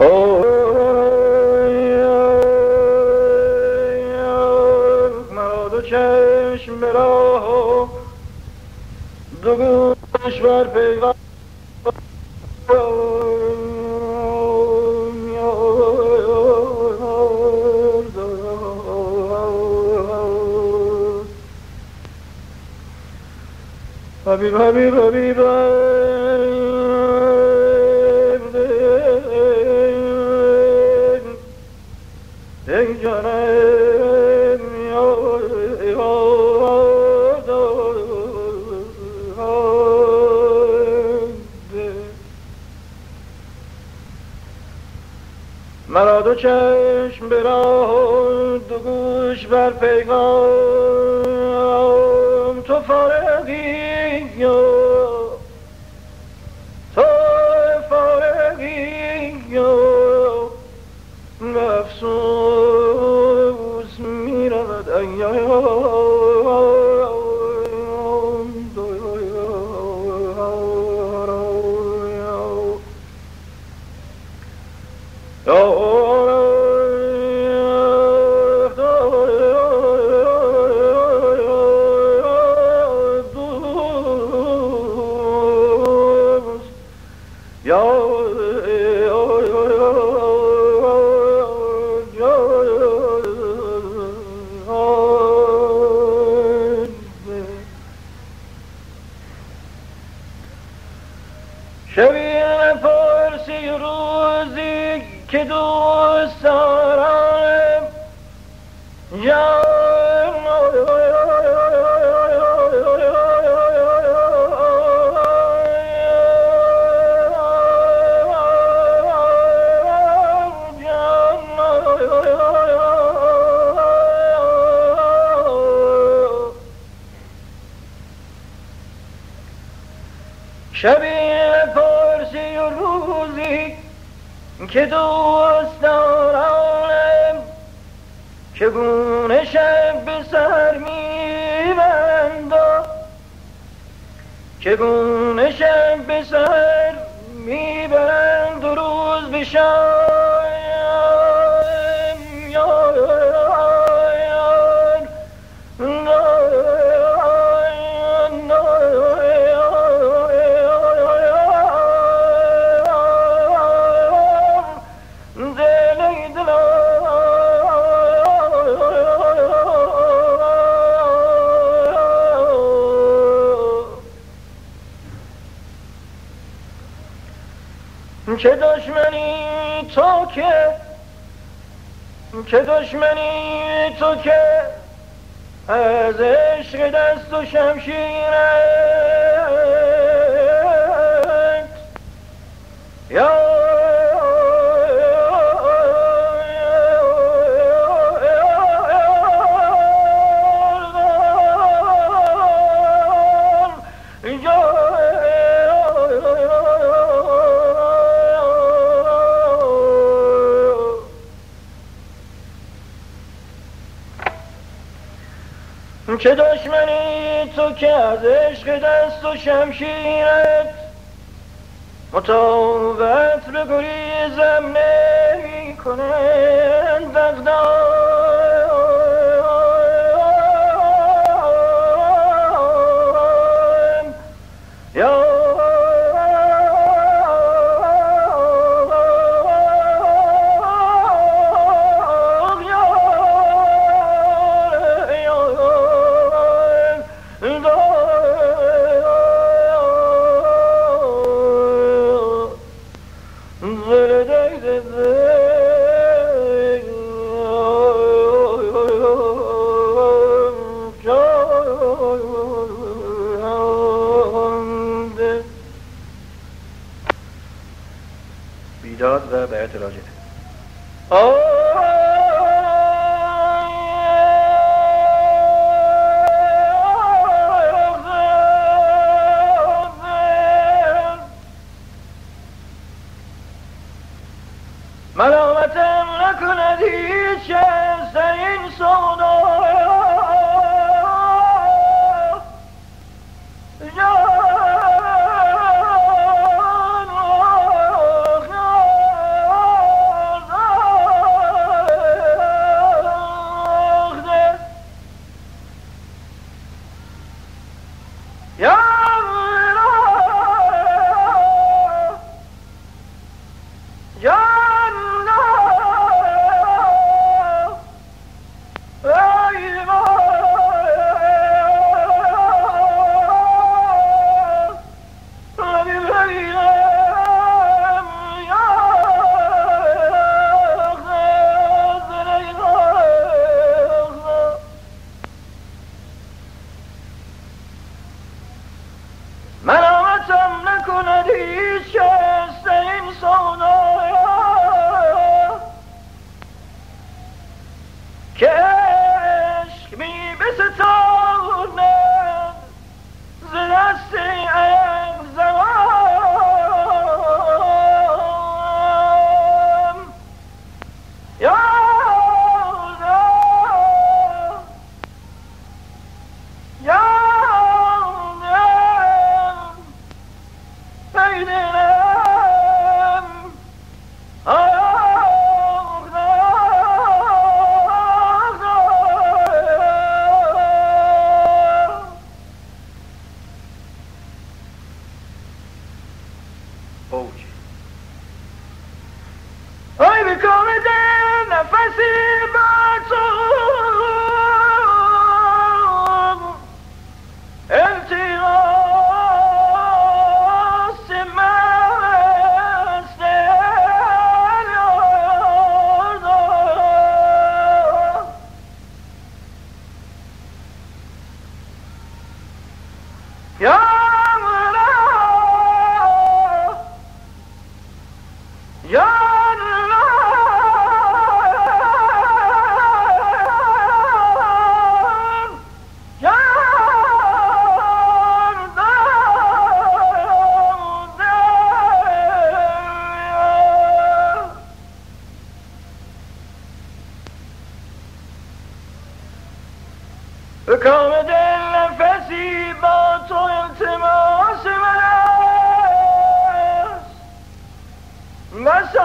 مرا چشم به راه دو گوش بر پیغام Habib, Habib, Habib, ای مرا دو چشم به دو گوش بر پیغام. تو فارغی Oh, oh, oh. که دوست دارم. شبیه که دوست دارم چگونه شب به سر میبند چگونه شب به سر میبند روز بشایم چه دشمنی تو که؟ چه دشمنی تو که؟ از عشق دست و شمشیرت چه دشمنی تو که از عشق دست و شمشیرت؟ مطاوبت به گریزم نمی کنند اقدام نکند هیچ دل به کام دل نفسی با تو التماس من است